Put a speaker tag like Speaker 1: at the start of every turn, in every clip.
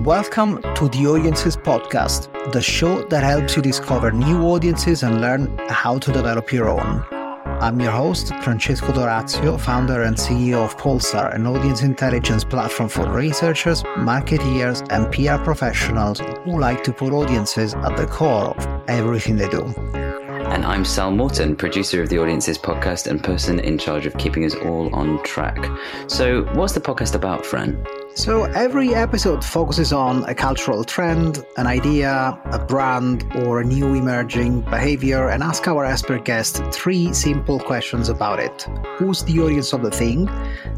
Speaker 1: Welcome to the Audiences Podcast, the show that helps you discover new audiences and learn how to develop your own. I'm your host, Francesco D'Orazio, founder and CEO of Pulsar, an audience intelligence platform for researchers, marketeers, and PR professionals who like to put audiences at the core of everything they do.
Speaker 2: And I'm Sal Morton, producer of the Audiences podcast and person in charge of keeping us all on track. So, what's the podcast about, Fran?
Speaker 1: So, every episode focuses on a cultural trend, an idea, a brand, or a new emerging behavior, and ask our expert guest three simple questions about it Who's the audience of the thing?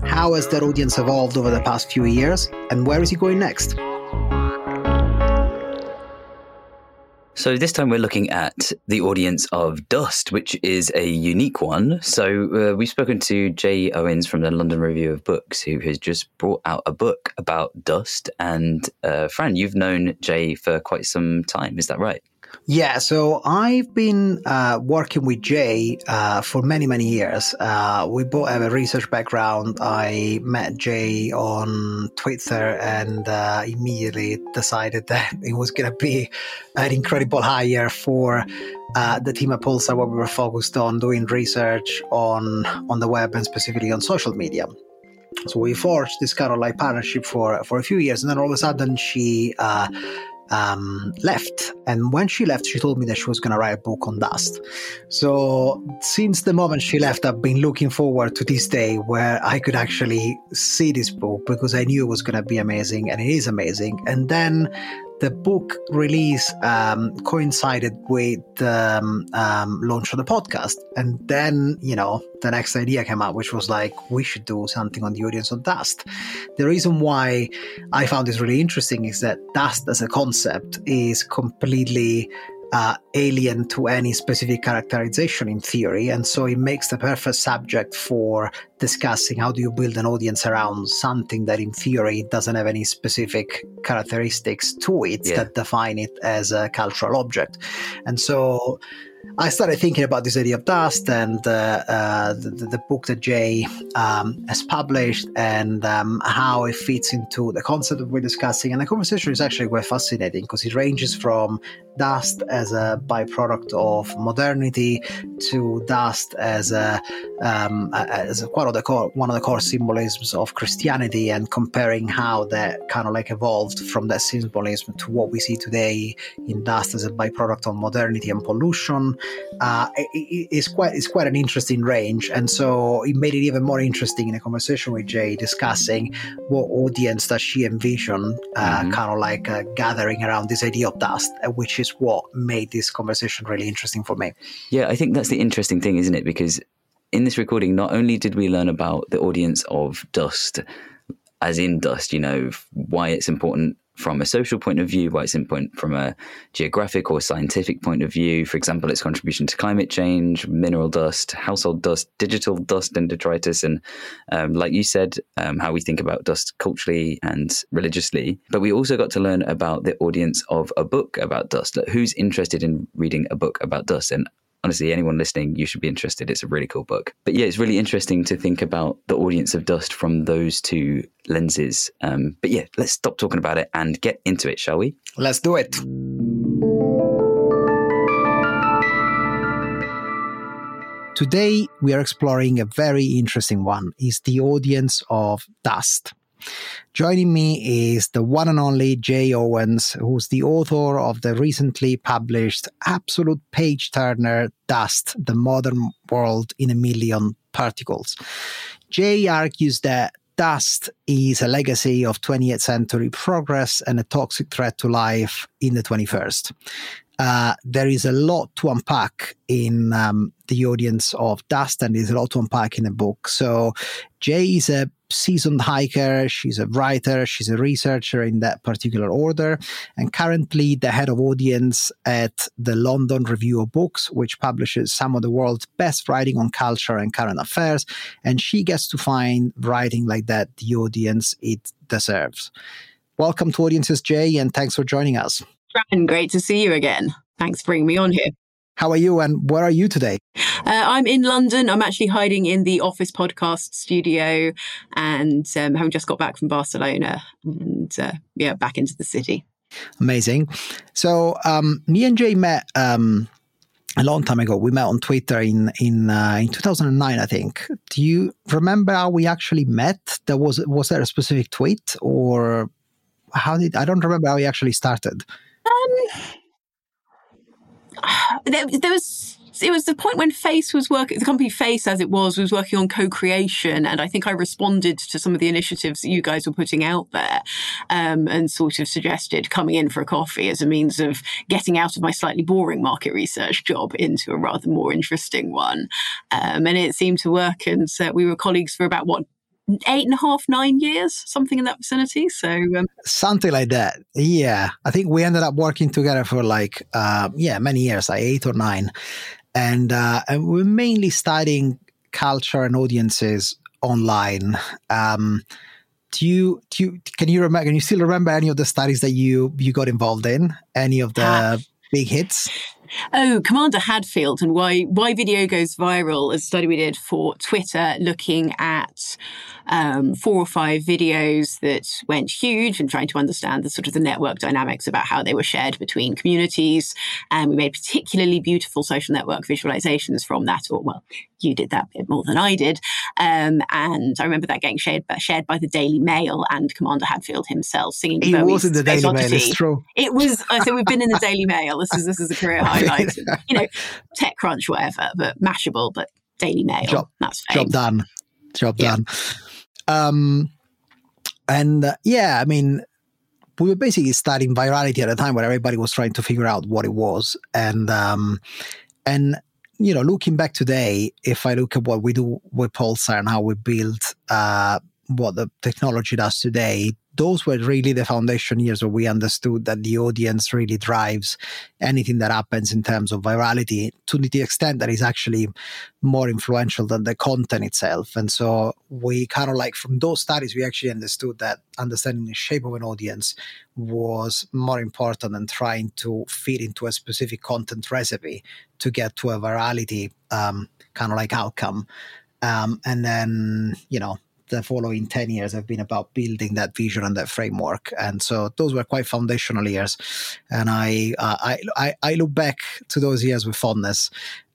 Speaker 1: How has that audience evolved over the past few years? And where is it going next?
Speaker 2: So this time we're looking at the audience of Dust, which is a unique one. So uh, we've spoken to Jay Owens from the London Review of Books, who has just brought out a book about Dust. And uh, Fran, you've known Jay for quite some time, is that right?
Speaker 1: Yeah, so I've been uh, working with Jay uh, for many, many years. Uh, we both have a research background. I met Jay on Twitter and uh, immediately decided that it was going to be an incredible hire for uh, the team at Pulsar, where we were focused on doing research on on the web and specifically on social media. So we forged this kind of like partnership for for a few years, and then all of a sudden she uh, um, left. And when she left, she told me that she was going to write a book on dust. So since the moment she left, I've been looking forward to this day where I could actually see this book because I knew it was going to be amazing, and it is amazing. And then the book release um, coincided with the um, um, launch of the podcast. And then, you know, the next idea came out, which was like, we should do something on the audience of dust. The reason why I found this really interesting is that dust as a concept is completely uh, alien to any specific characterization in theory. And so it makes the perfect subject for discussing how do you build an audience around something that in theory doesn't have any specific characteristics to it yeah. that define it as a cultural object. And so I started thinking about this idea of dust and uh, uh, the, the, book that Jay um, has published and um, how it fits into the concept that we're discussing. And the conversation is actually quite fascinating because it ranges from dust as a byproduct of modernity to dust as a um, as a, one of the core one of the core symbolisms of Christianity and comparing how that kind of like evolved from that symbolism to what we see today in dust as a byproduct of modernity and pollution uh, it, it's quite it's quite an interesting range and so it made it even more interesting in a conversation with Jay discussing what audience does she envision uh, mm-hmm. kind of like uh, gathering around this idea of dust uh, is what made this conversation really interesting for me.
Speaker 2: Yeah, I think that's the interesting thing, isn't it? Because in this recording, not only did we learn about the audience of Dust, as in Dust, you know, why it's important from a social point of view, why it's important from a geographic or scientific point of view. For example, its contribution to climate change, mineral dust, household dust, digital dust, and detritus. And um, like you said, um, how we think about dust culturally and religiously. But we also got to learn about the audience of a book about dust. Like who's interested in reading a book about dust? And honestly, anyone listening, you should be interested. It's a really cool book. But yeah, it's really interesting to think about the audience of Dust from those two lenses. Um, but yeah, let's stop talking about it and get into it, shall we?
Speaker 1: Let's do it. Today, we are exploring a very interesting one is the audience of Dust. Joining me is the one and only Jay Owens, who's the author of the recently published absolute page turner Dust, the modern world in a million particles. Jay argues that dust is a legacy of 20th century progress and a toxic threat to life in the 21st. Uh, there is a lot to unpack in um, the audience of Dust, and there's a lot to unpack in the book. So, Jay is a seasoned hiker, she's a writer, she's a researcher in that particular order, and currently the head of audience at the London Review of Books, which publishes some of the world's best writing on culture and current affairs. And she gets to find writing like that the audience it deserves. Welcome to Audiences, Jay, and thanks for joining us.
Speaker 3: Great to see you again. Thanks for bringing me on here.
Speaker 1: How are you and where are you today?
Speaker 3: Uh, I'm in London. I'm actually hiding in the Office Podcast studio and um, having just got back from Barcelona and uh, yeah, back into the city.
Speaker 1: Amazing. So um, me and Jay met um, a long time ago. We met on Twitter in in uh, in 2009, I think. Do you remember how we actually met? There was was there a specific tweet or how did I don't remember how we actually started. Um,
Speaker 3: there, there was it was the point when Face was working, the company Face as it was, was working on co creation. And I think I responded to some of the initiatives that you guys were putting out there um, and sort of suggested coming in for a coffee as a means of getting out of my slightly boring market research job into a rather more interesting one. Um, and it seemed to work. And uh, we were colleagues for about what, eight and a half, nine years, something in that vicinity. So um,
Speaker 1: something like that. Yeah, I think we ended up working together for like uh, yeah many years, like eight or nine, and uh, and we're mainly studying culture and audiences online. Um, do you do you can you remember? Can you still remember any of the studies that you you got involved in? Any of the uh, big hits?
Speaker 3: Oh, Commander Hadfield and why why video goes viral. A study we did for Twitter, looking at um, four or five videos that went huge and trying to understand the sort of the network dynamics about how they were shared between communities. And we made particularly beautiful social network visualizations from that. Or well, you did that bit more than I did. Um, and I remember that getting shared, shared by the Daily Mail and Commander Hadfield himself singing.
Speaker 1: He was in the Daily Mail. It's true.
Speaker 3: It was. I said we've been in the Daily Mail. This is this is a career highlight. you know, TechCrunch, whatever, but Mashable, but Daily Mail.
Speaker 1: Job,
Speaker 3: that's
Speaker 1: fame. job done. Job yeah. done. Um, and uh, yeah, I mean, we were basically studying virality at a time where everybody was trying to figure out what it was, and um, and you know, looking back today, if I look at what we do with Pulsar and how we build uh, what the technology does today, those were really the foundation years where we understood that the audience really drives anything that happens in terms of virality to the extent that is actually more influential than the content itself. And so we kind of like from those studies, we actually understood that understanding the shape of an audience was more important than trying to fit into a specific content recipe to get to a virality um, kind of like outcome. Um, and then, you know, the following 10 years have been about building that vision and that framework. And so those were quite foundational years. And I, uh, I, I, I, look back to those years with fondness.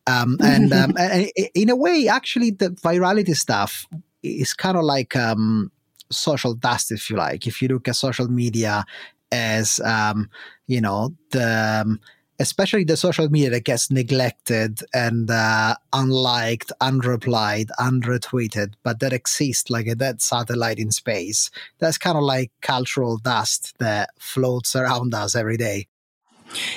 Speaker 1: Um, and, um, and, in a way, actually, the virality stuff is kind of like um, social dust, if you like. If you look at social media as, um, you know, the um, especially the social media that gets neglected and uh, unliked, unreplied, unretweeted, but that exists like a dead satellite in space. That's kind of like cultural dust that floats around us every day.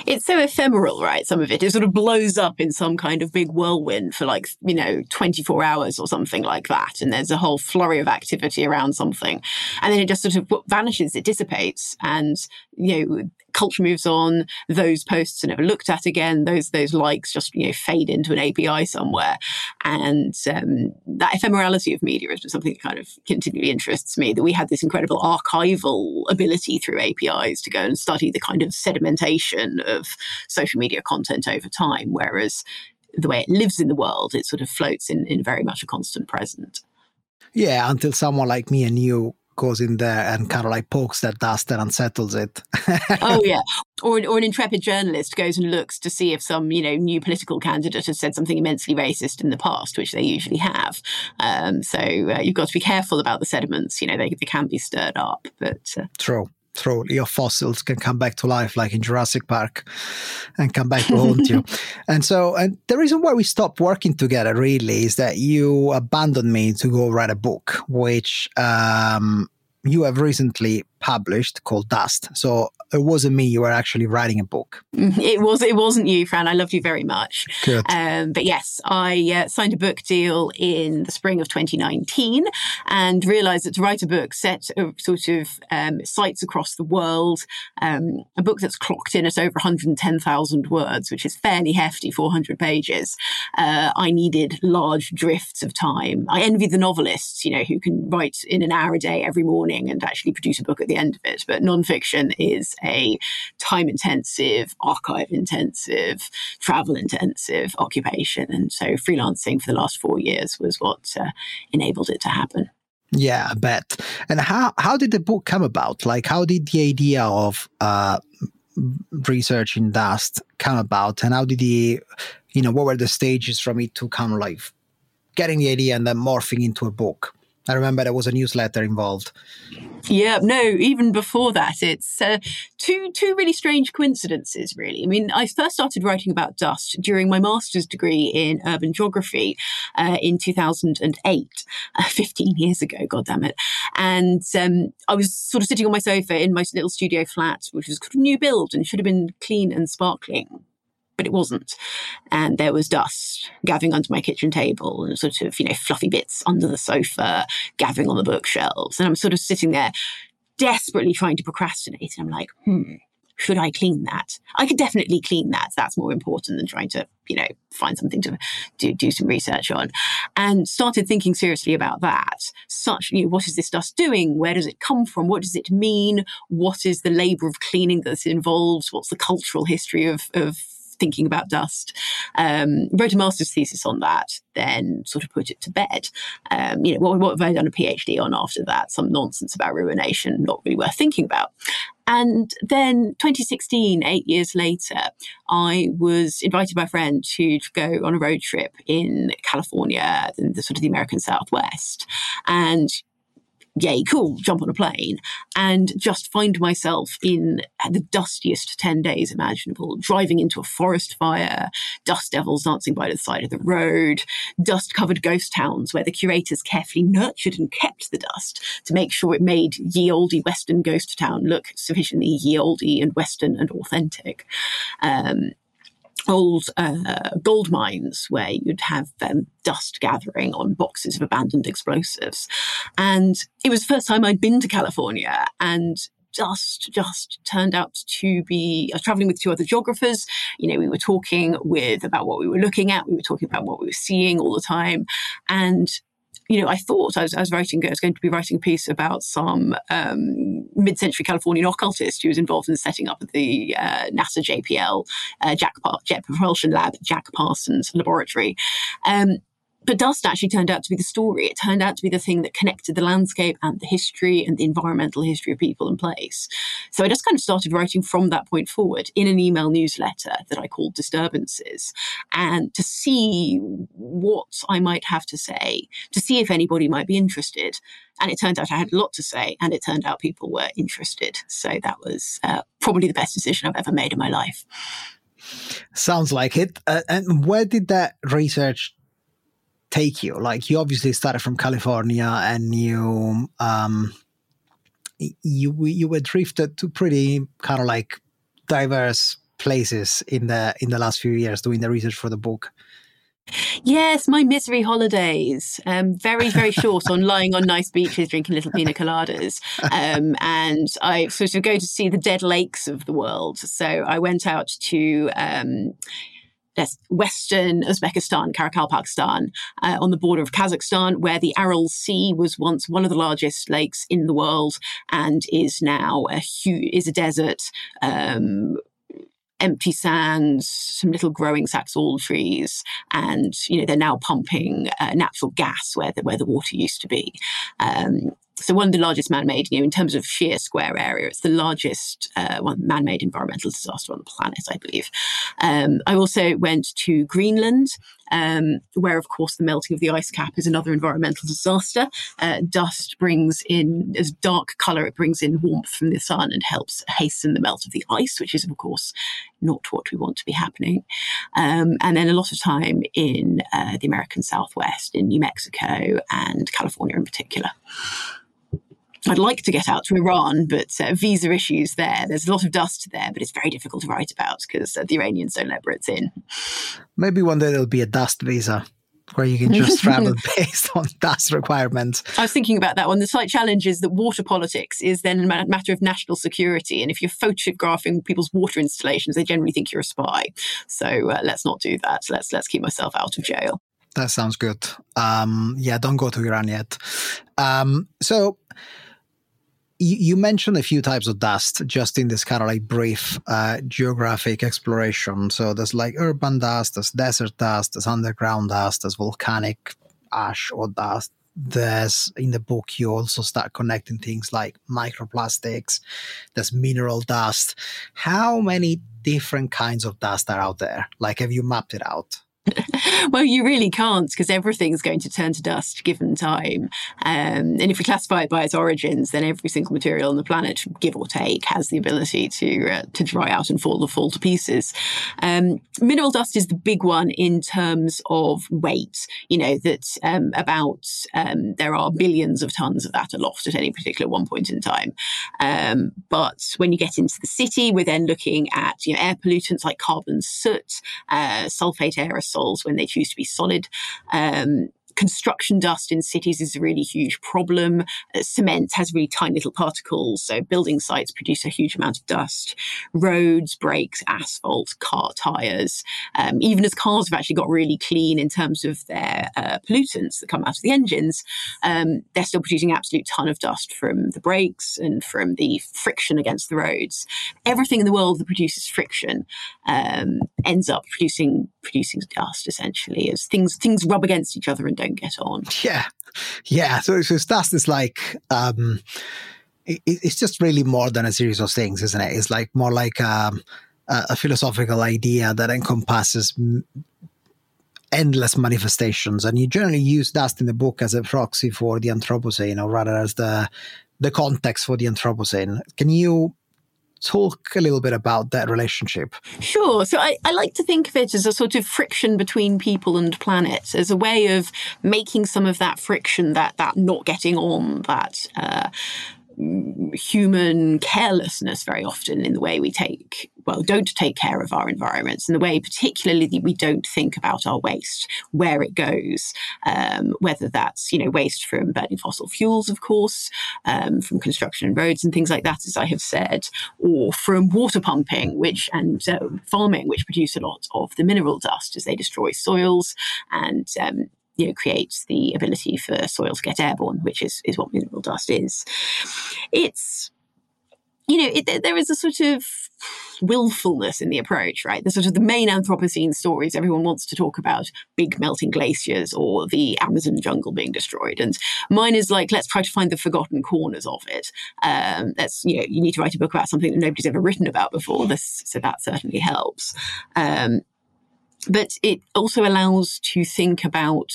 Speaker 3: It's so ephemeral, right? Some of it. It sort of blows up in some kind of big whirlwind for like, you know, 24 hours or something like that. And there's a whole flurry of activity around something. And then it just sort of vanishes, it dissipates. And, you know, culture moves on, those posts are never looked at again. Those those likes just you know fade into an API somewhere, and um, that ephemerality of media is something that kind of continually interests me. That we had this incredible archival ability through APIs to go and study the kind of sedimentation of social media content over time, whereas the way it lives in the world, it sort of floats in, in very much a constant present.
Speaker 1: Yeah, until someone like me and you goes in there and kind of like pokes that dust and unsettles it.
Speaker 3: oh yeah, or or an intrepid journalist goes and looks to see if some you know new political candidate has said something immensely racist in the past, which they usually have. Um, so uh, you've got to be careful about the sediments. You know they, they can be stirred up, but
Speaker 1: uh, true throw your fossils can come back to life like in Jurassic Park and come back to haunt you. And so and the reason why we stopped working together really is that you abandoned me to go write a book, which um, you have recently published called Dust. So it wasn't me. You were actually writing a book.
Speaker 3: Mm-hmm. It was. It wasn't you, Fran. I loved you very much.
Speaker 1: Good.
Speaker 3: Um, but yes, I uh, signed a book deal in the spring of 2019 and realised that to write a book set of sort of um, sites across the world, um, a book that's clocked in at over 110,000 words, which is fairly hefty, 400 pages. Uh, I needed large drifts of time. I envy the novelists, you know, who can write in an hour a day every morning and actually produce a book at the end of it. But nonfiction is a time intensive, archive intensive, travel intensive occupation. And so freelancing for the last four years was what uh, enabled it to happen.
Speaker 1: Yeah, I bet. And how how did the book come about? Like, how did the idea of uh, research in dust come about, and how did the, you know, what were the stages from it to come like getting the idea and then morphing into a book? I remember there was a newsletter involved.
Speaker 3: Yeah, no, even before that, it's uh, two two really strange coincidences. Really, I mean, I first started writing about dust during my master's degree in urban geography uh, in two thousand and eight, uh, fifteen years ago. God damn it! And um, I was sort of sitting on my sofa in my little studio flat, which was a new build and should have been clean and sparkling but it wasn't. And there was dust gathering under my kitchen table and sort of, you know, fluffy bits under the sofa, gathering on the bookshelves. And I'm sort of sitting there desperately trying to procrastinate. And I'm like, hmm, should I clean that? I could definitely clean that. That's more important than trying to, you know, find something to do, do some research on. And started thinking seriously about that. Such, you know, what is this dust doing? Where does it come from? What does it mean? What is the labor of cleaning that's involved? What's the cultural history of, of thinking about dust. Um, wrote a master's thesis on that, then sort of put it to bed. Um, you know, what, what have I done a PhD on after that? Some nonsense about ruination, not really worth thinking about. And then 2016, eight years later, I was invited by a friend to, to go on a road trip in California, in the sort of the American Southwest. And yay, cool, jump on a plane and just find myself in the dustiest 10 days imaginable, driving into a forest fire, dust devils dancing by the side of the road, dust covered ghost towns where the curators carefully nurtured and kept the dust to make sure it made ye olde Western ghost town look sufficiently ye olde and Western and authentic. Um, old uh, gold mines where you'd have um, dust gathering on boxes of abandoned explosives. And it was the first time I'd been to California and dust just turned out to be I was traveling with two other geographers. You know, we were talking with about what we were looking at, we were talking about what we were seeing all the time. And you know, I thought I was, I was writing, I was going to be writing a piece about some um, mid-century Californian occultist who was involved in setting up the uh, NASA JPL uh, Jack Jet Propulsion Lab, Jack Parsons Laboratory. Um, but dust actually turned out to be the story. It turned out to be the thing that connected the landscape and the history and the environmental history of people and place. So I just kind of started writing from that point forward in an email newsletter that I called Disturbances, and to see what I might have to say, to see if anybody might be interested. And it turned out I had a lot to say, and it turned out people were interested. So that was uh, probably the best decision I've ever made in my life.
Speaker 1: Sounds like it. Uh, and where did that research take you? Like you obviously started from California and you um you you were drifted to pretty kind of like diverse places in the in the last few years doing the research for the book.
Speaker 3: Yes, my misery holidays. Um, very, very short on lying on nice beaches, drinking little pina coladas. Um, and I sort of go to see the dead lakes of the world. So I went out to um, Western Uzbekistan, Karakalpakstan, uh, on the border of Kazakhstan, where the Aral Sea was once one of the largest lakes in the world and is now a huge, is a desert. Um, empty sands, some little growing Saxaul trees, and you know they're now pumping uh, natural gas where the where the water used to be. Um, so one of the largest man-made, you know, in terms of sheer square area, it's the largest uh, one man-made environmental disaster on the planet, I believe. Um, I also went to Greenland, um, where, of course, the melting of the ice cap is another environmental disaster. Uh, dust brings in, as dark color, it brings in warmth from the sun and helps hasten the melt of the ice, which is, of course, not what we want to be happening. Um, and then a lot of time in uh, the American Southwest, in New Mexico and California in particular. I'd like to get out to Iran, but uh, visa issues there. There's a lot of dust there, but it's very difficult to write about because uh, the Iranians don't let Brits in.
Speaker 1: Maybe one day there'll be a dust visa where you can just travel based on dust requirements.
Speaker 3: I was thinking about that one. The slight challenge is that water politics is then a matter of national security. And if you're photographing people's water installations, they generally think you're a spy. So uh, let's not do that. Let's let's keep myself out of jail.
Speaker 1: That sounds good. Um, yeah, don't go to Iran yet. Um, so you, mentioned a few types of dust just in this kind of like brief uh, geographic exploration. So there's like urban dust, there's desert dust, there's underground dust, there's volcanic ash or dust. There's in the book, you also start connecting things like microplastics, there's mineral dust. How many different kinds of dust are out there? Like, have you mapped it out?
Speaker 3: well, you really can't because everything's going to turn to dust given time. Um, and if we classify it by its origins, then every single material on the planet, give or take, has the ability to uh, to dry out and fall to fall to pieces. Um, mineral dust is the big one in terms of weight. You know that um, about um, there are billions of tons of that aloft at any particular one point in time. Um, but when you get into the city, we're then looking at you know air pollutants like carbon soot, uh, sulfate when they choose to be solid. Um, construction dust in cities is a really huge problem. Uh, cement has really tiny little particles, so building sites produce a huge amount of dust. Roads, brakes, asphalt, car tires. Um, even as cars have actually got really clean in terms of their uh, pollutants that come out of the engines, um, they're still producing absolute ton of dust from the brakes and from the friction against the roads. Everything in the world that produces friction um, ends up producing producing dust essentially as things things rub against each other and don't get on.
Speaker 1: Yeah, yeah. So, so dust is like um, it, it's just really more than a series of things, isn't it? It's like more like um, a, a philosophical idea that encompasses endless manifestations, and you generally use dust in the book as a proxy for the Anthropocene, or rather as the the context for the Anthropocene. Can you talk a little bit about that relationship?
Speaker 3: Sure. So I, I, like to think of it as a sort of friction between people and planets, as a way of making some of that friction, that that not getting on, that uh, human carelessness very often in the way we take well don't take care of our environments and the way particularly that we don't think about our waste where it goes um, whether that's you know waste from burning fossil fuels of course um, from construction and roads and things like that as i have said or from water pumping which and uh, farming which produce a lot of the mineral dust as they destroy soils and um, you know, creates the ability for soil to get airborne, which is, is what mineral dust is. It's, you know, it, there is a sort of willfulness in the approach, right? The sort of the main Anthropocene stories everyone wants to talk about big melting glaciers or the Amazon jungle being destroyed. And mine is like, let's try to find the forgotten corners of it. Um, that's, you know, you need to write a book about something that nobody's ever written about before. This, so that certainly helps. Um, but it also allows to think about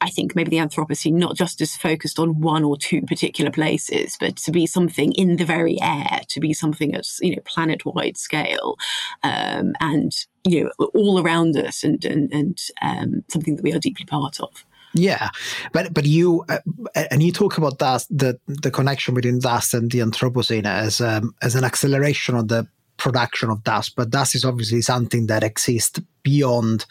Speaker 3: I think maybe the Anthropocene not just as focused on one or two particular places, but to be something in the very air, to be something at you know planet wide scale, um, and you know all around us, and and, and um, something that we are deeply part of.
Speaker 1: Yeah, but but you uh, and you talk about that the the connection between dust and the Anthropocene as um, as an acceleration of the production of dust, but dust is obviously something that exists beyond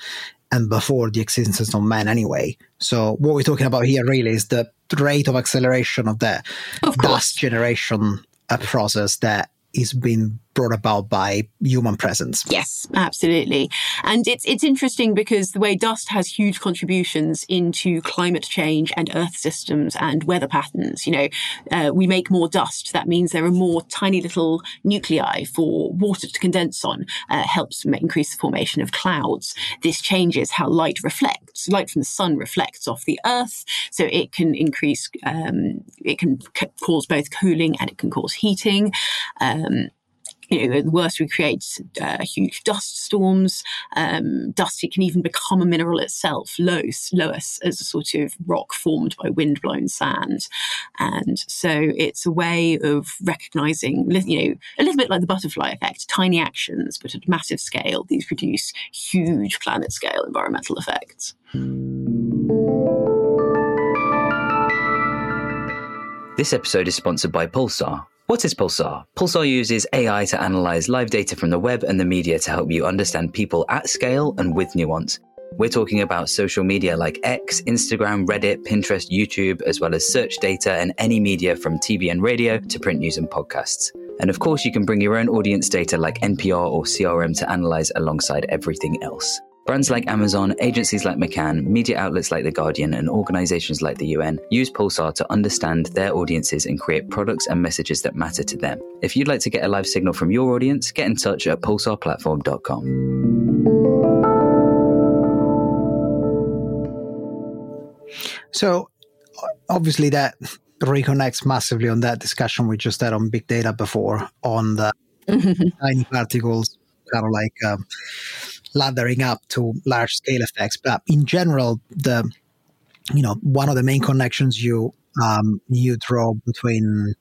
Speaker 1: and before the existence of man anyway. So what we're talking about here really is the rate of acceleration of the of dust generation uh, process that is being brought about by human presence.
Speaker 3: Yes, absolutely. And it's it's interesting because the way dust has huge contributions into climate change and earth systems and weather patterns. You know, uh, we make more dust. That means there are more tiny little nuclei for water to condense on. Uh, helps increase the formation of clouds. This changes how light reflects. Light from the sun reflects off the earth, so it can increase. Um, it can c- cause both cooling and it can cause heating. Um, you know, the worst we create uh, huge dust storms. Um, dust, it can even become a mineral itself, loess, loess as a sort of rock formed by wind-blown sand. And so it's a way of recognizing, you know, a little bit like the butterfly effect, tiny actions, but at massive scale, these produce huge planet scale environmental effects.
Speaker 2: This episode is sponsored by Pulsar what is Pulsar? Pulsar uses AI to analyze live data from the web and the media to help you understand people at scale and with nuance. We're talking about social media like X, Instagram, Reddit, Pinterest, YouTube, as well as search data and any media from TV and radio to print news and podcasts. And of course, you can bring your own audience data like NPR or CRM to analyze alongside everything else. Brands like Amazon, agencies like McCann, media outlets like The Guardian, and organizations like the UN use Pulsar to understand their audiences and create products and messages that matter to them. If you'd like to get a live signal from your audience, get in touch at pulsarplatform.com.
Speaker 1: So, obviously, that reconnects massively on that discussion we just had on big data before on the tiny particles, kind of like um, laddering up to large scale effects. But in general, the you know one of the main connections you um, you draw between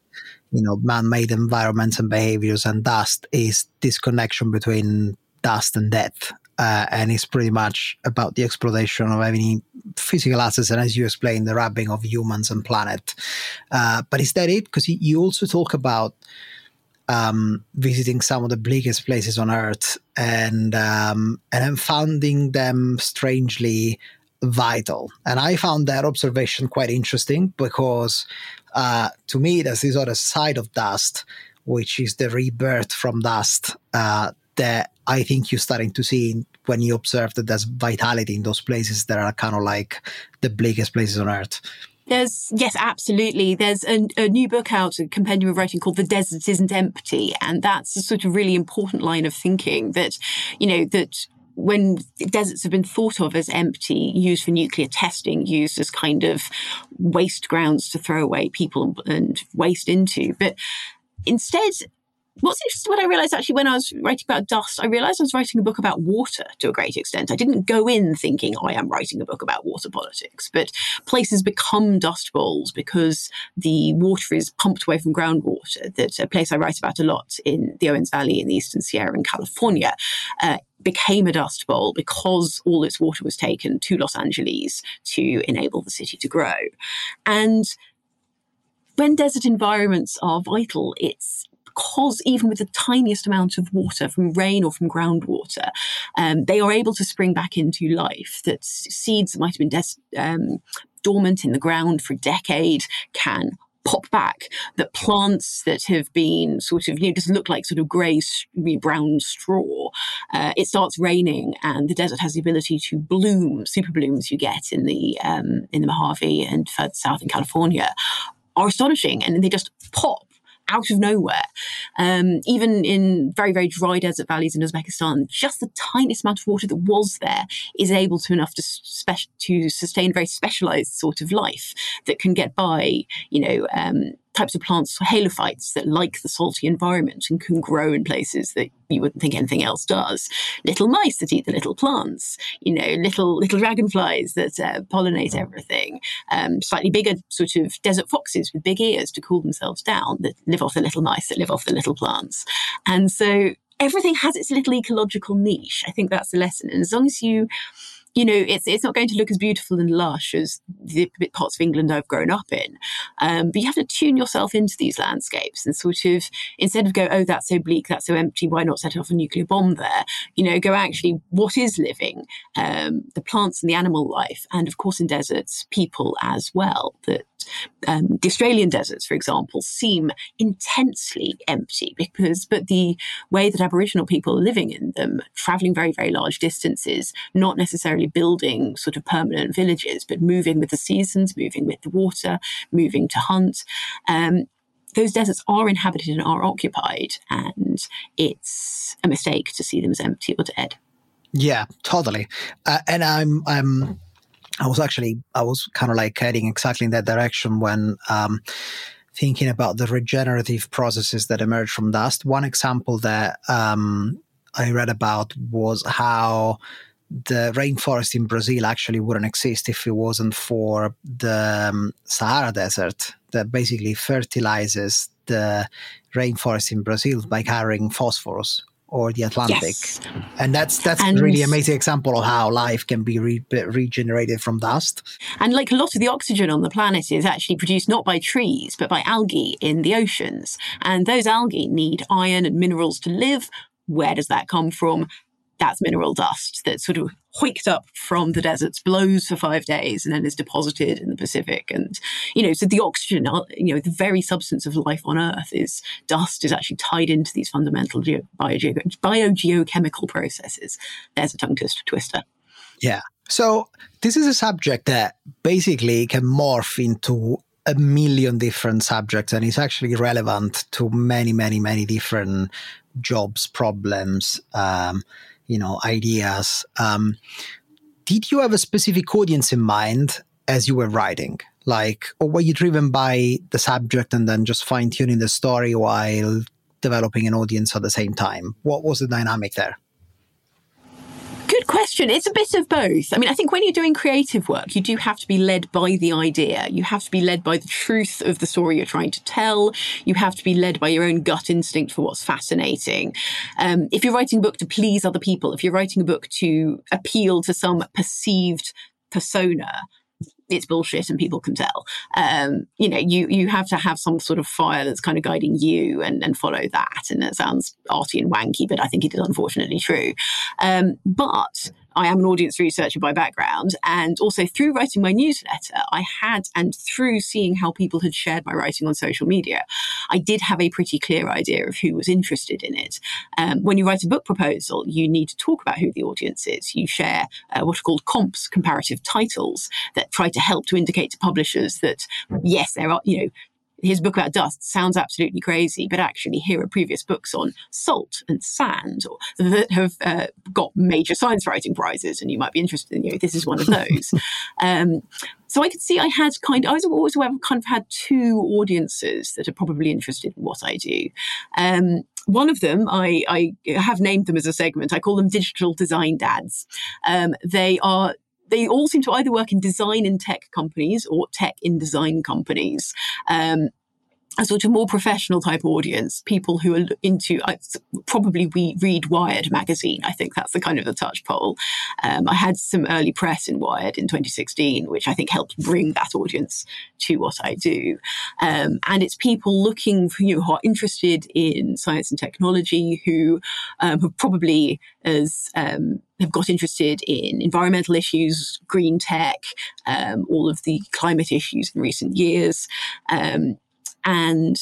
Speaker 1: you know man-made environments and behaviors and dust is this connection between dust and death. Uh, and it's pretty much about the exploitation of any physical assets and as you explained the wrapping of humans and planet uh, but is that it because you also talk about um, visiting some of the bleakest places on Earth and um, and finding them strangely vital. And I found that observation quite interesting because uh, to me, there's this other side of dust, which is the rebirth from dust uh, that I think you're starting to see when you observe that there's vitality in those places that are kind of like the bleakest places on Earth.
Speaker 3: There's yes, absolutely. There's a, a, new book out, a compendium of writing called "The Desert Isn't Empty," and that's a sort of really important line of thinking that, you know, that when deserts have been thought of as empty, used for nuclear testing, used as kind of waste grounds to throw away people and waste into, but instead what's interesting, what I realized actually when I was writing about dust, I realized I was writing a book about water to a great extent. I didn't go in thinking I am writing a book about water politics, but places become dust bowls because the water is pumped away from groundwater. That a place I write about a lot in the Owens Valley in the Eastern Sierra in California. Uh, became a dust bowl because all its water was taken to Los Angeles to enable the city to grow. And when desert environments are vital, it's because even with the tiniest amount of water from rain or from groundwater, um, they are able to spring back into life. That seeds that might have been des- um, dormant in the ground for a decade can pop back that plants that have been sort of you know just look like sort of grey brown straw uh, it starts raining and the desert has the ability to bloom super blooms you get in the um, in the mojave and further south in california are astonishing and they just pop out of nowhere. Um, even in very, very dry desert valleys in Uzbekistan, just the tiniest amount of water that was there is able to enough to, spe- to sustain a very specialized sort of life that can get by, you know, um, types of plants, halophytes that like the salty environment and can grow in places that you wouldn't think anything else does. Little mice that eat the little plants, you know, little little dragonflies that uh, pollinate everything. Um, slightly bigger sort of desert foxes with big ears to cool themselves down that live off the little mice that live off the little plants. And so everything has its little ecological niche. I think that's the lesson. And as long as you you know, it's it's not going to look as beautiful and lush as the parts of England I've grown up in. Um, but you have to tune yourself into these landscapes and sort of instead of go, oh, that's so bleak, that's so empty, why not set off a nuclear bomb there? You know, go actually, what is living? Um, the plants and the animal life, and of course in deserts, people as well. That um, the Australian deserts, for example, seem intensely empty because, but the way that Aboriginal people are living in them, traveling very, very large distances, not necessarily building sort of permanent villages, but moving with the seasons, moving with the water, moving to hunt. Um, those deserts are inhabited and are occupied, and it's a mistake to see them as empty or dead.
Speaker 1: Yeah, totally. Uh, and I'm I'm I was actually I was kind of like heading exactly in that direction when um, thinking about the regenerative processes that emerge from dust. One example that um, I read about was how the rainforest in Brazil actually wouldn't exist if it wasn't for the um, Sahara Desert that basically fertilizes the rainforest in Brazil by carrying phosphorus or the Atlantic. Yes. And that's that's and, a really amazing example of how life can be re- regenerated from dust.
Speaker 3: And like a lot of the oxygen on the planet is actually produced not by trees but by algae in the oceans. And those algae need iron and minerals to live. Where does that come from? That's mineral dust that's sort of hoiked up from the deserts, blows for five days, and then is deposited in the Pacific. And, you know, so the oxygen, uh, you know, the very substance of life on Earth is dust is actually tied into these fundamental ge- bio- biogeochemical processes. There's a tongue twister.
Speaker 1: Yeah. So this is a subject that basically can morph into a million different subjects and it's actually relevant to many, many, many different jobs, problems, um, you know, ideas. Um, did you have a specific audience in mind as you were writing? Like, or were you driven by the subject and then just fine tuning the story while developing an audience at the same time? What was the dynamic there?
Speaker 3: Question. It's a bit of both. I mean, I think when you're doing creative work, you do have to be led by the idea. You have to be led by the truth of the story you're trying to tell. You have to be led by your own gut instinct for what's fascinating. Um, if you're writing a book to please other people, if you're writing a book to appeal to some perceived persona, it's bullshit and people can tell. Um, you know, you you have to have some sort of fire that's kind of guiding you and, and follow that. And it sounds arty and wanky, but I think it is unfortunately true. Um, but I am an audience researcher by background. And also through writing my newsletter, I had, and through seeing how people had shared my writing on social media, I did have a pretty clear idea of who was interested in it. Um, when you write a book proposal, you need to talk about who the audience is. You share uh, what are called comps, comparative titles, that try to help to indicate to publishers that, yes, there are, you know, his book about dust sounds absolutely crazy, but actually, here are previous books on salt and sand or, that have uh, got major science writing prizes, and you might be interested in. You know, this is one of those. um, so I could see I had kind. Of, I was always aware of kind of had two audiences that are probably interested in what I do. Um, one of them, I, I, have named them as a segment. I call them digital design dads. Um, they are they all seem to either work in design and tech companies or tech in design companies. Um, a sort of more professional type audience, people who are into I, probably we read Wired magazine. I think that's the kind of the touch poll. Um, I had some early press in Wired in 2016, which I think helped bring that audience to what I do. Um, and it's people looking for you know, who are interested in science and technology, who um, have probably as um, have got interested in environmental issues, green tech, um, all of the climate issues in recent years. Um, and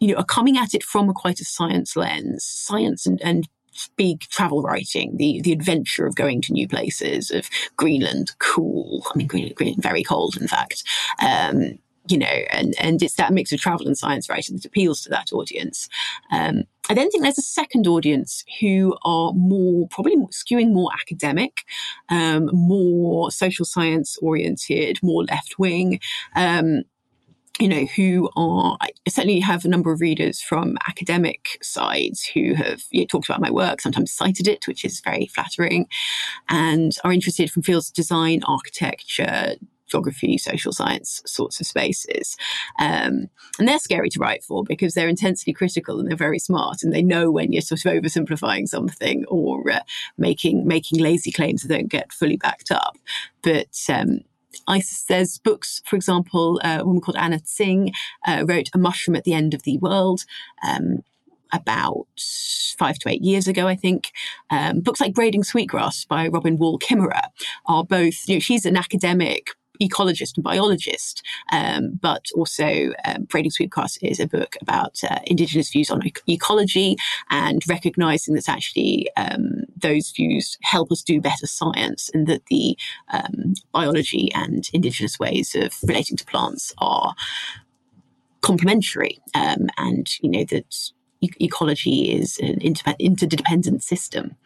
Speaker 3: you know are coming at it from a quite a science lens science and, and big travel writing, the the adventure of going to new places, of Greenland, cool. I mean, Greenland, Greenland very cold, in fact. Um, you know, and and it's that mix of travel and science writing that appeals to that audience. Um, I then think there's a second audience who are more probably skewing more academic, um, more social science oriented, more left wing. Um, you know, who are, I certainly have a number of readers from academic sides who have you know, talked about my work, sometimes cited it, which is very flattering, and are interested from fields of design, architecture, geography, social science sorts of spaces. Um, and they're scary to write for because they're intensely critical and they're very smart and they know when you're sort of oversimplifying something or uh, making making lazy claims that don't get fully backed up. But um, I, there's books, for example, uh, a woman called Anna Tsing uh, wrote A Mushroom at the End of the World. Um, about five to eight years ago, I think. Um, books like Braiding Sweetgrass by Robin Wall Kimmerer are both, you know, she's an academic ecologist and biologist, um, but also um, Braiding Sweetgrass is a book about uh, Indigenous views on ecology and recognizing that actually um, those views help us do better science and that the um, biology and Indigenous ways of relating to plants are complementary um, and, you know, that ecology is an interdependent system.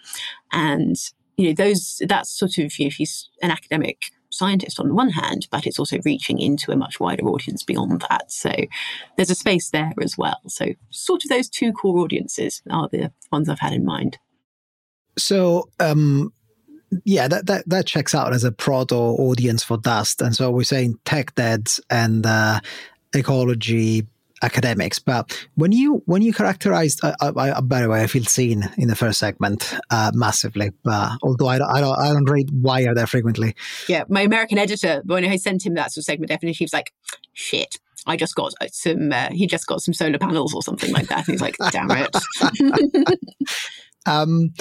Speaker 3: And you know those that's sort of you know, if he's an academic scientist on the one hand, but it's also reaching into a much wider audience beyond that. So there's a space there as well. So, sort of those two core audiences are the ones I've had in mind.
Speaker 1: So, um, yeah, that, that that checks out as a proto audience for Dust, and so we're saying tech dads and uh, ecology academics. But when you when you characterized, uh, uh, uh, by the way, I feel seen in the first segment uh, massively. Uh, although I don't, I don't I don't read Wired that frequently.
Speaker 3: Yeah, my American editor when I sent him that sort of segment definition, he was like, "Shit." I just got some. Uh, he just got some solar panels or something like that. And he's like, "Damn it!"
Speaker 1: Um,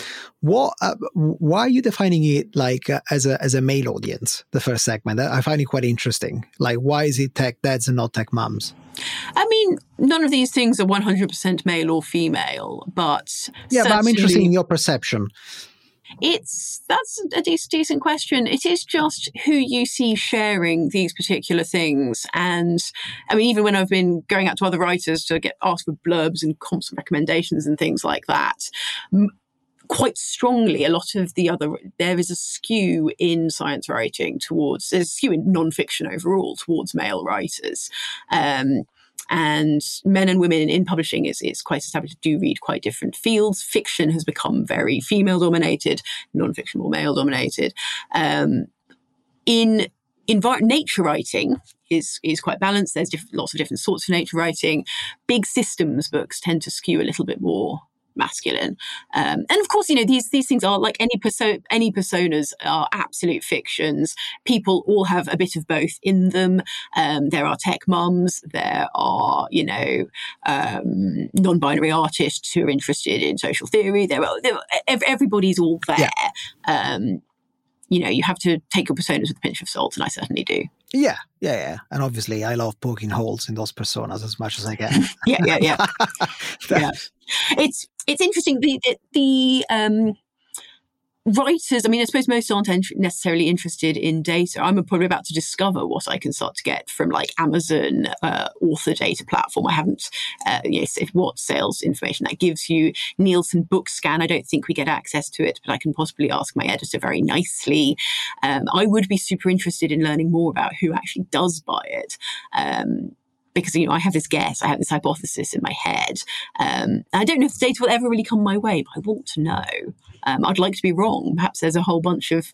Speaker 1: what? Uh, why are you defining it like uh, as a as a male audience? The first segment, I find it quite interesting. Like, why is it tech dads and not tech moms?
Speaker 3: I mean, none of these things are one hundred percent male or female, but
Speaker 1: yeah, but I'm interested in your perception.
Speaker 3: It's that's a decent question. It is just who you see sharing these particular things, and I mean, even when I've been going out to other writers to get asked for blurbs and comps and recommendations and things like that, quite strongly a lot of the other there is a skew in science writing towards there's a skew in non-fiction overall towards male writers um, and men and women in publishing is, is quite established do read quite different fields. Fiction has become very female dominated, non-fiction more male dominated. Um, in nature writing is is quite balanced. There's diff- lots of different sorts of nature writing. Big systems books tend to skew a little bit more masculine. Um, and of course, you know these these things are like any perso- any personas are absolute fictions. People all have a bit of both in them. Um, there are tech mums. There are you know um, non-binary artists who are interested in social theory. There are, there are everybody's all there. Yeah. You know, you have to take your personas with a pinch of salt, and I certainly do.
Speaker 1: Yeah, yeah, yeah. And obviously, I love poking holes in those personas as much as I can.
Speaker 3: yeah, yeah, yeah. yeah. It's it's interesting. The the, the um, writers, I mean, I suppose most aren't necessarily interested in data. I'm probably about to discover what I can start to get from like Amazon uh, author data platform. I haven't, uh, yes, if what sales information that gives you. Nielsen BookScan, I don't think we get access to it, but I can possibly ask my editor very nicely. Um, I would be super interested in learning more about who actually does buy it. Um, because you know I have this guess, I have this hypothesis in my head. Um, I don't know if the data will ever really come my way, but I want to know. Um, I'd like to be wrong. Perhaps there's a whole bunch of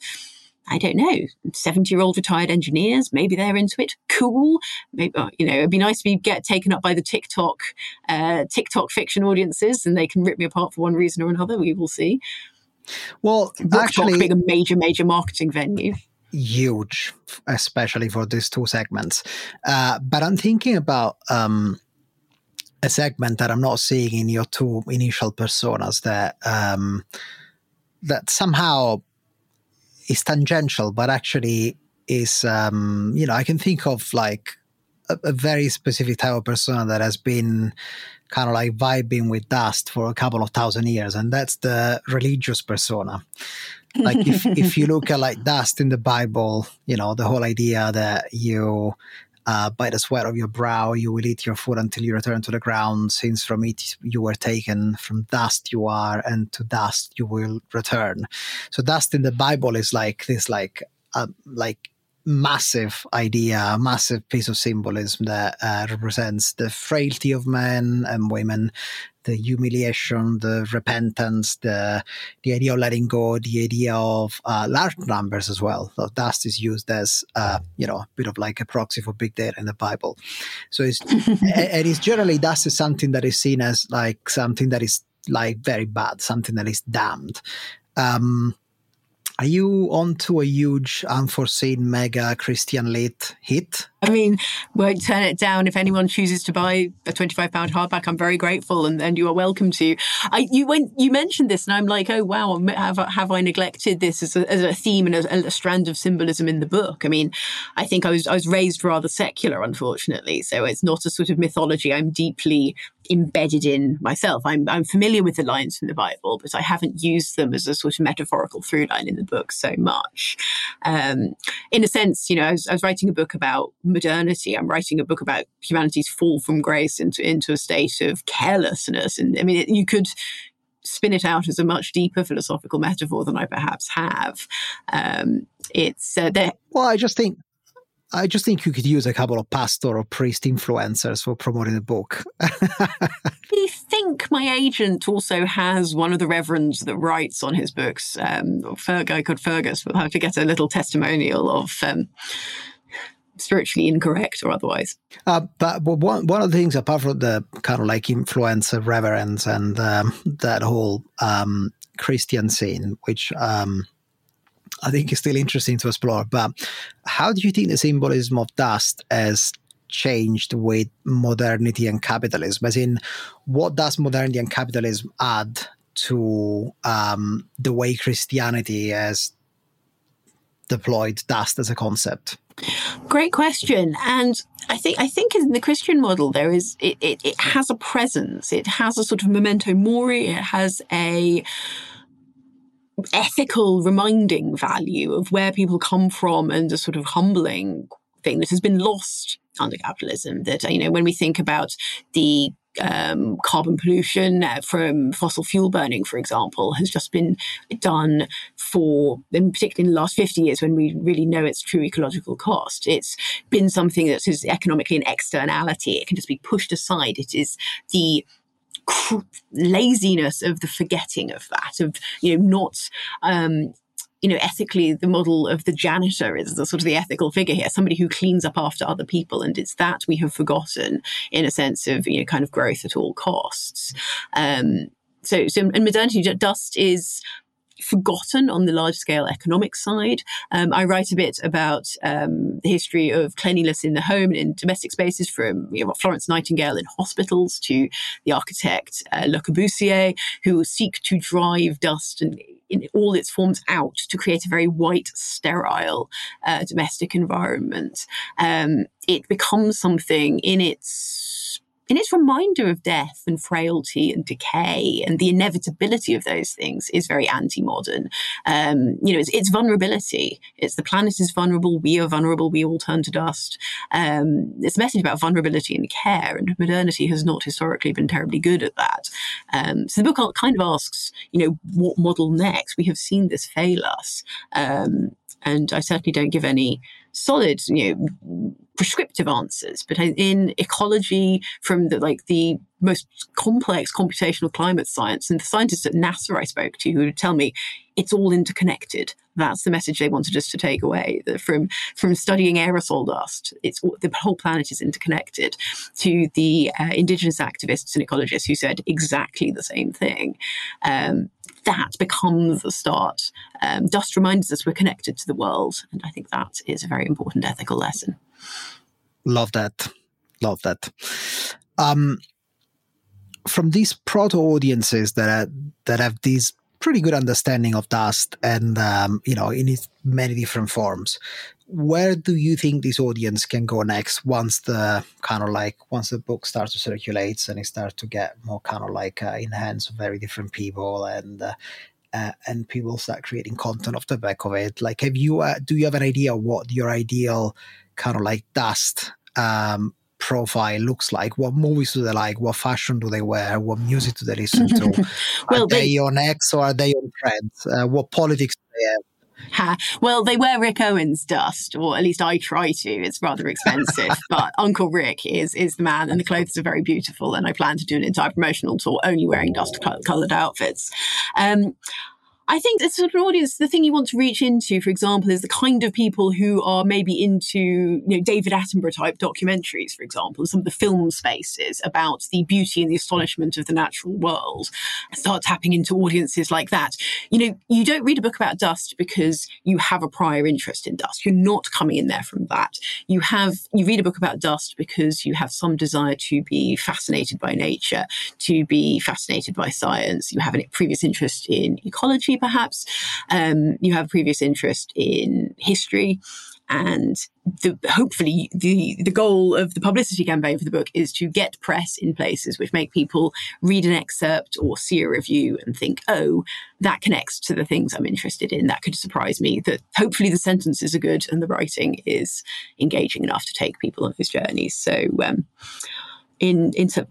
Speaker 3: I don't know, 70 year old retired engineers. Maybe they're into it. Cool. Maybe, uh, you know, it'd be nice to be, get taken up by the TikTok, uh, TikTok fiction audiences and they can rip me apart for one reason or another. We will see.
Speaker 1: Well, TikTok actually,
Speaker 3: being a major, major marketing venue
Speaker 1: huge, especially for these two segments. Uh, but I'm thinking about um, a segment that I'm not seeing in your two initial personas that um, that somehow is tangential, but actually is um, you know I can think of like a, a very specific type of persona that has been kind of like vibing with dust for a couple of thousand years, and that's the religious persona like if, if you look at like dust in the bible you know the whole idea that you uh, by the sweat of your brow you will eat your food until you return to the ground. Since from it you were taken from dust you are and to dust you will return. So dust in the bible is like this like uh, like massive idea, massive piece of symbolism that uh, represents the frailty of men and women, the humiliation, the repentance, the the idea of letting go, the idea of uh, large numbers as well. So dust is used as uh, you know a bit of like a proxy for big data in the Bible. So it's and it's generally dust is something that is seen as like something that is like very bad, something that is damned. Um, are you on to a huge unforeseen mega Christian lit hit?
Speaker 3: I mean, won't turn it down if anyone chooses to buy a twenty-five pound hardback. I'm very grateful, and, and you are welcome to. I you went you mentioned this, and I'm like, oh wow, have have I neglected this as a, as a theme and a, a, strand of symbolism in the book? I mean, I think I was I was raised rather secular, unfortunately, so it's not a sort of mythology I'm deeply embedded in myself. I'm, I'm familiar with the lines from the Bible, but I haven't used them as a sort of metaphorical through line in the book so much. Um, in a sense, you know, I was, I was, writing a book about modernity. I'm writing a book about humanity's fall from grace into, into a state of carelessness. And I mean, it, you could spin it out as a much deeper philosophical metaphor than I perhaps have. Um, it's uh, there.
Speaker 1: Well, I just think I just think you could use a couple of pastor or priest influencers for promoting the book.
Speaker 3: I think my agent also has one of the reverends that writes on his books, um, a guy called Fergus. We'll have to get a little testimonial of um, spiritually incorrect or otherwise.
Speaker 1: Uh, but, but one, one of the things, apart from the kind of like influencer reverends and um, that whole um, Christian scene, which um, I think is still interesting to explore. But how do you think the symbolism of dust has changed with modernity and capitalism? As in, what does modernity and capitalism add to um, the way Christianity has deployed dust as a concept?
Speaker 3: Great question, and I think I think in the Christian model there is it, it, it has a presence. It has a sort of memento mori. It has a ethical reminding value of where people come from and a sort of humbling thing that has been lost under capitalism. That you know when we think about the um, carbon pollution uh, from fossil fuel burning, for example, has just been done for, in particularly in the last 50 years when we really know its true ecological cost. It's been something that is economically an externality. It can just be pushed aside. It is the laziness of the forgetting of that, of, you know, not um, you know, ethically, the model of the janitor is the sort of the ethical figure here, somebody who cleans up after other people. And it's that we have forgotten in a sense of, you know, kind of growth at all costs. Um, so, so in modernity, dust is forgotten on the large scale economic side. Um, I write a bit about um, the history of cleanliness in the home and in domestic spaces from you know, Florence Nightingale in hospitals to the architect uh, Le Corbusier, who seek to drive dust and in all its forms out to create a very white, sterile uh, domestic environment. Um, it becomes something in its in its reminder of death and frailty and decay and the inevitability of those things is very anti-modern. Um, you know, it's, it's, vulnerability. It's the planet is vulnerable. We are vulnerable. We all turn to dust. Um, it's a message about vulnerability and care, and modernity has not historically been terribly good at that. Um, so the book kind of asks, you know, what model next? We have seen this fail us, um, and I certainly don't give any solid, you know, prescriptive answers. But in ecology, from the like the most complex computational climate science, and the scientists at NASA I spoke to who would tell me it's all interconnected. That's the message they wanted us to take away from from studying aerosol dust. It's the whole planet is interconnected. To the uh, indigenous activists and ecologists who said exactly the same thing. Um, that becomes the start. Um, dust reminds us we're connected to the world, and I think that is a very important ethical lesson.
Speaker 1: Love that. Love that. Um, from these proto audiences that that have these pretty good understanding of dust and um, you know in its many different forms. Where do you think this audience can go next once the kind of like once the book starts to circulate and it starts to get more kind of like uh, in the hands of very different people and uh, uh, and people start creating content off the back of it? Like have you uh, do you have an idea what your ideal kind of like dust um, profile looks like. What movies do they like? What fashion do they wear? What music do they listen to? well, are they, they, on X or are they on Threads? Uh, what politics do they have?
Speaker 3: Ha. Well, they wear Rick Owens dust, or at least I try to. It's rather expensive, but Uncle Rick is is the man, and the clothes are very beautiful. And I plan to do an entire promotional tour only wearing dust colored outfits. Um, I think this sort of audience, the thing you want to reach into, for example, is the kind of people who are maybe into, you know, David Attenborough type documentaries, for example, some of the film spaces about the beauty and the astonishment of the natural world. Start tapping into audiences like that. You know, you don't read a book about dust because you have a prior interest in dust. You're not coming in there from that. You have, you read a book about dust because you have some desire to be fascinated by nature, to be fascinated by science. You have a previous interest in ecology perhaps. Um, you have previous interest in history. And the, hopefully, the, the goal of the publicity campaign for the book is to get press in places which make people read an excerpt or see a review and think, oh, that connects to the things I'm interested in. That could surprise me. That hopefully the sentences are good and the writing is engaging enough to take people on those journeys. So, um, in into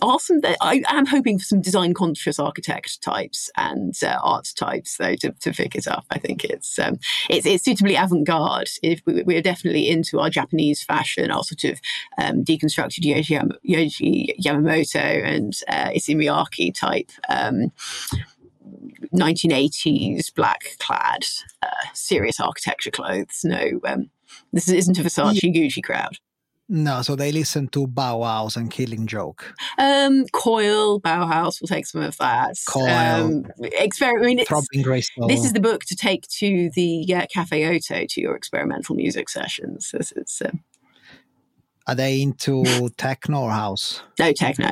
Speaker 3: are some I am hoping for some design conscious architect types and uh, art types though to, to pick it up. I think it's um, it's, it's suitably avant garde. If we, we're definitely into our Japanese fashion, our sort of um, deconstructed Yohji, Yohji Yamamoto and uh, Issey Miyake type. Um, 1980s black clad uh, serious architecture clothes. No, um, this isn't a Versace yeah. Gucci crowd.
Speaker 1: No, so they listen to Bauhaus and Killing Joke.
Speaker 3: Um, Coil, Bauhaus will take some of that.
Speaker 1: Coil, um,
Speaker 3: exper- I mean, This is the book to take to the uh, Cafe Oto to your experimental music sessions. This is. Uh,
Speaker 1: Are they into techno or house?
Speaker 3: No techno.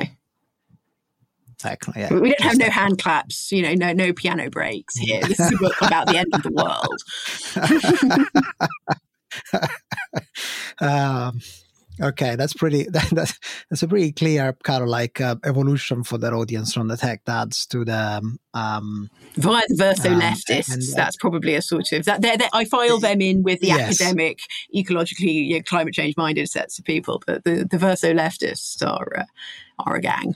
Speaker 1: Technically, yeah.
Speaker 3: We don't have no hand claps, you know, no no piano breaks here. This is a book about the end of the
Speaker 1: world. um, Okay, that's pretty. That, that's that's a pretty clear kind of like uh, evolution for that audience from the tech dads to the um, um
Speaker 3: via the verso um, leftists. And, uh, that's probably a sort of that. They're, they're, I file them in with the yes. academic, ecologically, you know, climate change minded sets of people, but the the verso leftists are uh, are a gang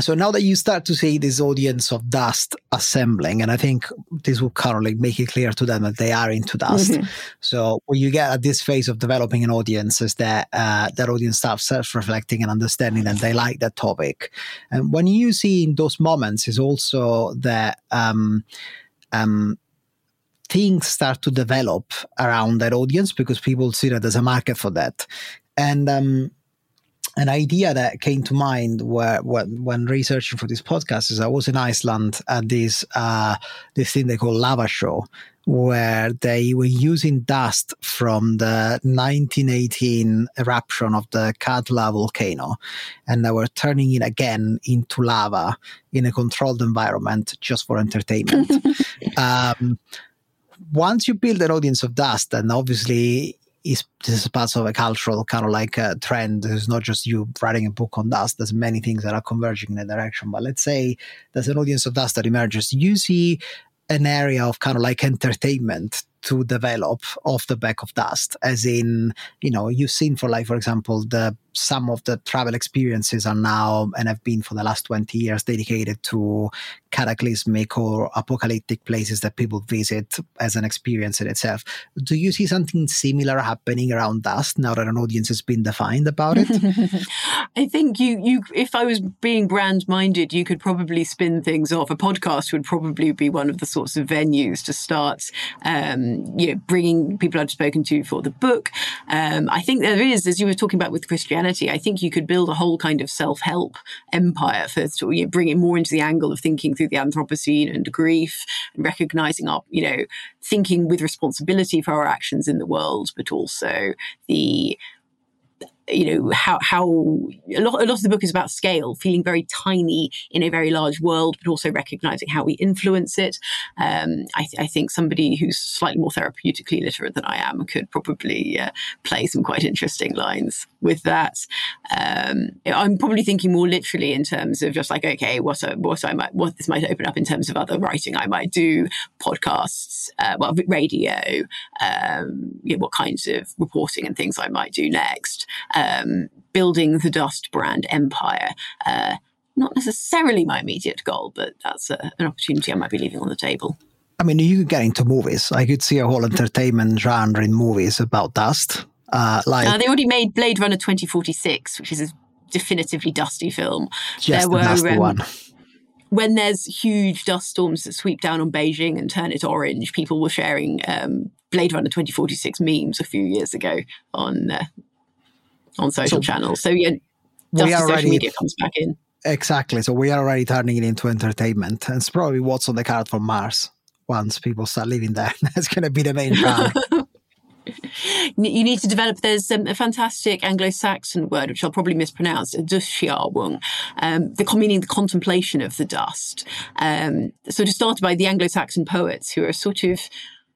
Speaker 1: so now that you start to see this audience of dust assembling and i think this will currently make it clear to them that they are into dust. Mm-hmm. so what you get at this phase of developing an audience is that uh, that audience starts self-reflecting and understanding that they like that topic. And when you see in those moments is also that um, um, things start to develop around that audience because people see that there's a market for that. And um, an idea that came to mind where, when, when researching for this podcast is I was in Iceland at this uh, this thing they call lava show, where they were using dust from the 1918 eruption of the Katla volcano, and they were turning it again into lava in a controlled environment just for entertainment. um, once you build an audience of dust, and obviously is this is part of a cultural kind of like a trend. It's not just you writing a book on dust. There's many things that are converging in that direction. But let's say there's an audience of dust that emerges. You see an area of kind of like entertainment to develop off the back of dust as in you know you've seen for like for example the some of the travel experiences are now and have been for the last 20 years dedicated to cataclysmic or apocalyptic places that people visit as an experience in itself. Do you see something similar happening around dust now that an audience has been defined about it?
Speaker 3: I think you, you, if I was being brand minded, you could probably spin things off. A podcast would probably be one of the sorts of venues to start, um, you know, bringing people I've spoken to for the book. Um, I think there is, as you were talking about with Christian Christianity, I think you could build a whole kind of self help empire for you know, bringing more into the angle of thinking through the Anthropocene and grief and recognizing our, you know, thinking with responsibility for our actions in the world, but also the you know how how a lot, a lot of the book is about scale feeling very tiny in a very large world but also recognizing how we influence it. Um, I, th- I, think somebody who's slightly more therapeutically literate than i am could probably uh, play some quite interesting lines with that. Um, i'm probably thinking more literally in terms of just like okay what I, what i might what this might open up in terms of other writing i might do podcasts uh, well radio um, you know, what kinds of reporting and things i might do next um, building the Dust brand empire. Uh, not necessarily my immediate goal, but that's a, an opportunity I might be leaving on the table.
Speaker 1: I mean, you could get into movies. I could see a whole entertainment genre in movies about dust. Uh, like
Speaker 3: uh, they already made Blade Runner 2046, which is a definitively dusty film.
Speaker 1: Just there the were, um, one.
Speaker 3: When there's huge dust storms that sweep down on Beijing and turn it orange, people were sharing um, Blade Runner 2046 memes a few years ago on uh, on social so channels. So yeah, we social already, media comes back in.
Speaker 1: Exactly. So we are already turning it into entertainment. And it's probably what's on the card for Mars once people start living there. That's going to be the main plan.
Speaker 3: you need to develop. There's um, a fantastic Anglo-Saxon word which I'll probably mispronounce, um, the meaning the contemplation of the dust. Um, sort of started by the Anglo-Saxon poets who are sort of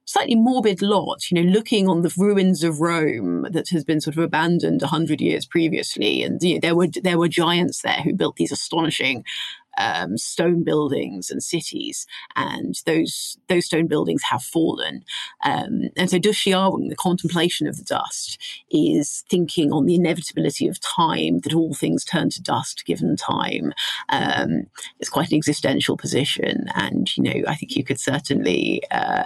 Speaker 3: slightly morbid lot, you know, looking on the ruins of Rome that has been sort of abandoned a hundred years previously, and you know, there were there were giants there who built these astonishing um, stone buildings and cities, and those those stone buildings have fallen. Um, and so dustsceawung, the contemplation of the dust, is thinking on the inevitability of time, that all things turn to dust given time. Um, it's quite an existential position, and you know I think you could certainly uh,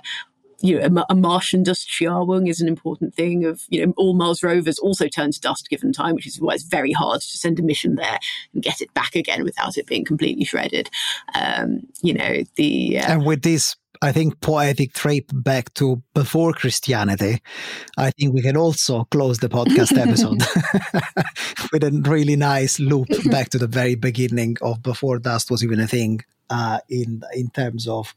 Speaker 3: you know, a, a Martian dustsceawung is an important thing. Of you know, all Mars rovers also turn to dust given time, which is why it's very hard to send a mission there and get it back again without it being completely shredded. Um, you know, the
Speaker 1: uh, and with this I think, poetic trip back to before Christianity, I think we can also close the podcast episode with a really nice loop back to the very beginning of before dust was even a thing uh, in in terms of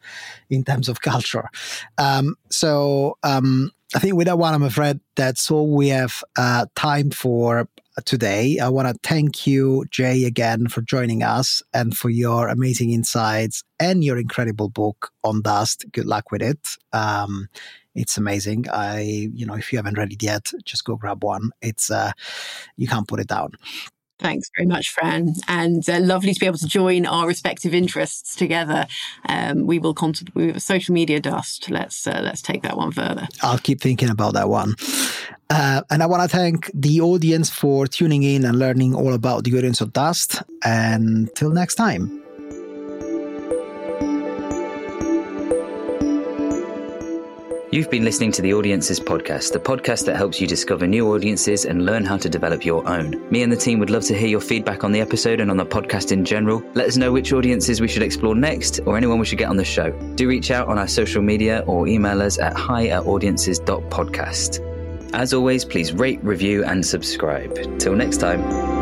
Speaker 1: in terms of culture. Um, so um, I think with that one, I'm afraid that's all we have uh, time for. Today. I want to thank you, Jay, again for joining us and for your amazing insights and your incredible book on dust. Good luck with it. Um, it's amazing. I, you know, if you haven't read it yet, just go grab one. It's, uh, you can't put it down.
Speaker 3: Thanks very much, Fran, and uh, lovely to be able to join our respective interests together. Um, we will contact we have social media dust. Let's uh, let's take that one further.
Speaker 1: I'll keep thinking about that one. Uh, and I want to thank the audience for tuning in and learning all about the audience of Dust. And till next time.
Speaker 2: You've been listening to the Audiences Podcast, the podcast that helps you discover new audiences and learn how to develop your own. Me and the team would love to hear your feedback on the episode and on the podcast in general. Let us know which audiences we should explore next or anyone we should get on the show. Do reach out on our social media or email us at hi at audiences.podcast. As always, please rate, review, and subscribe. Till next time.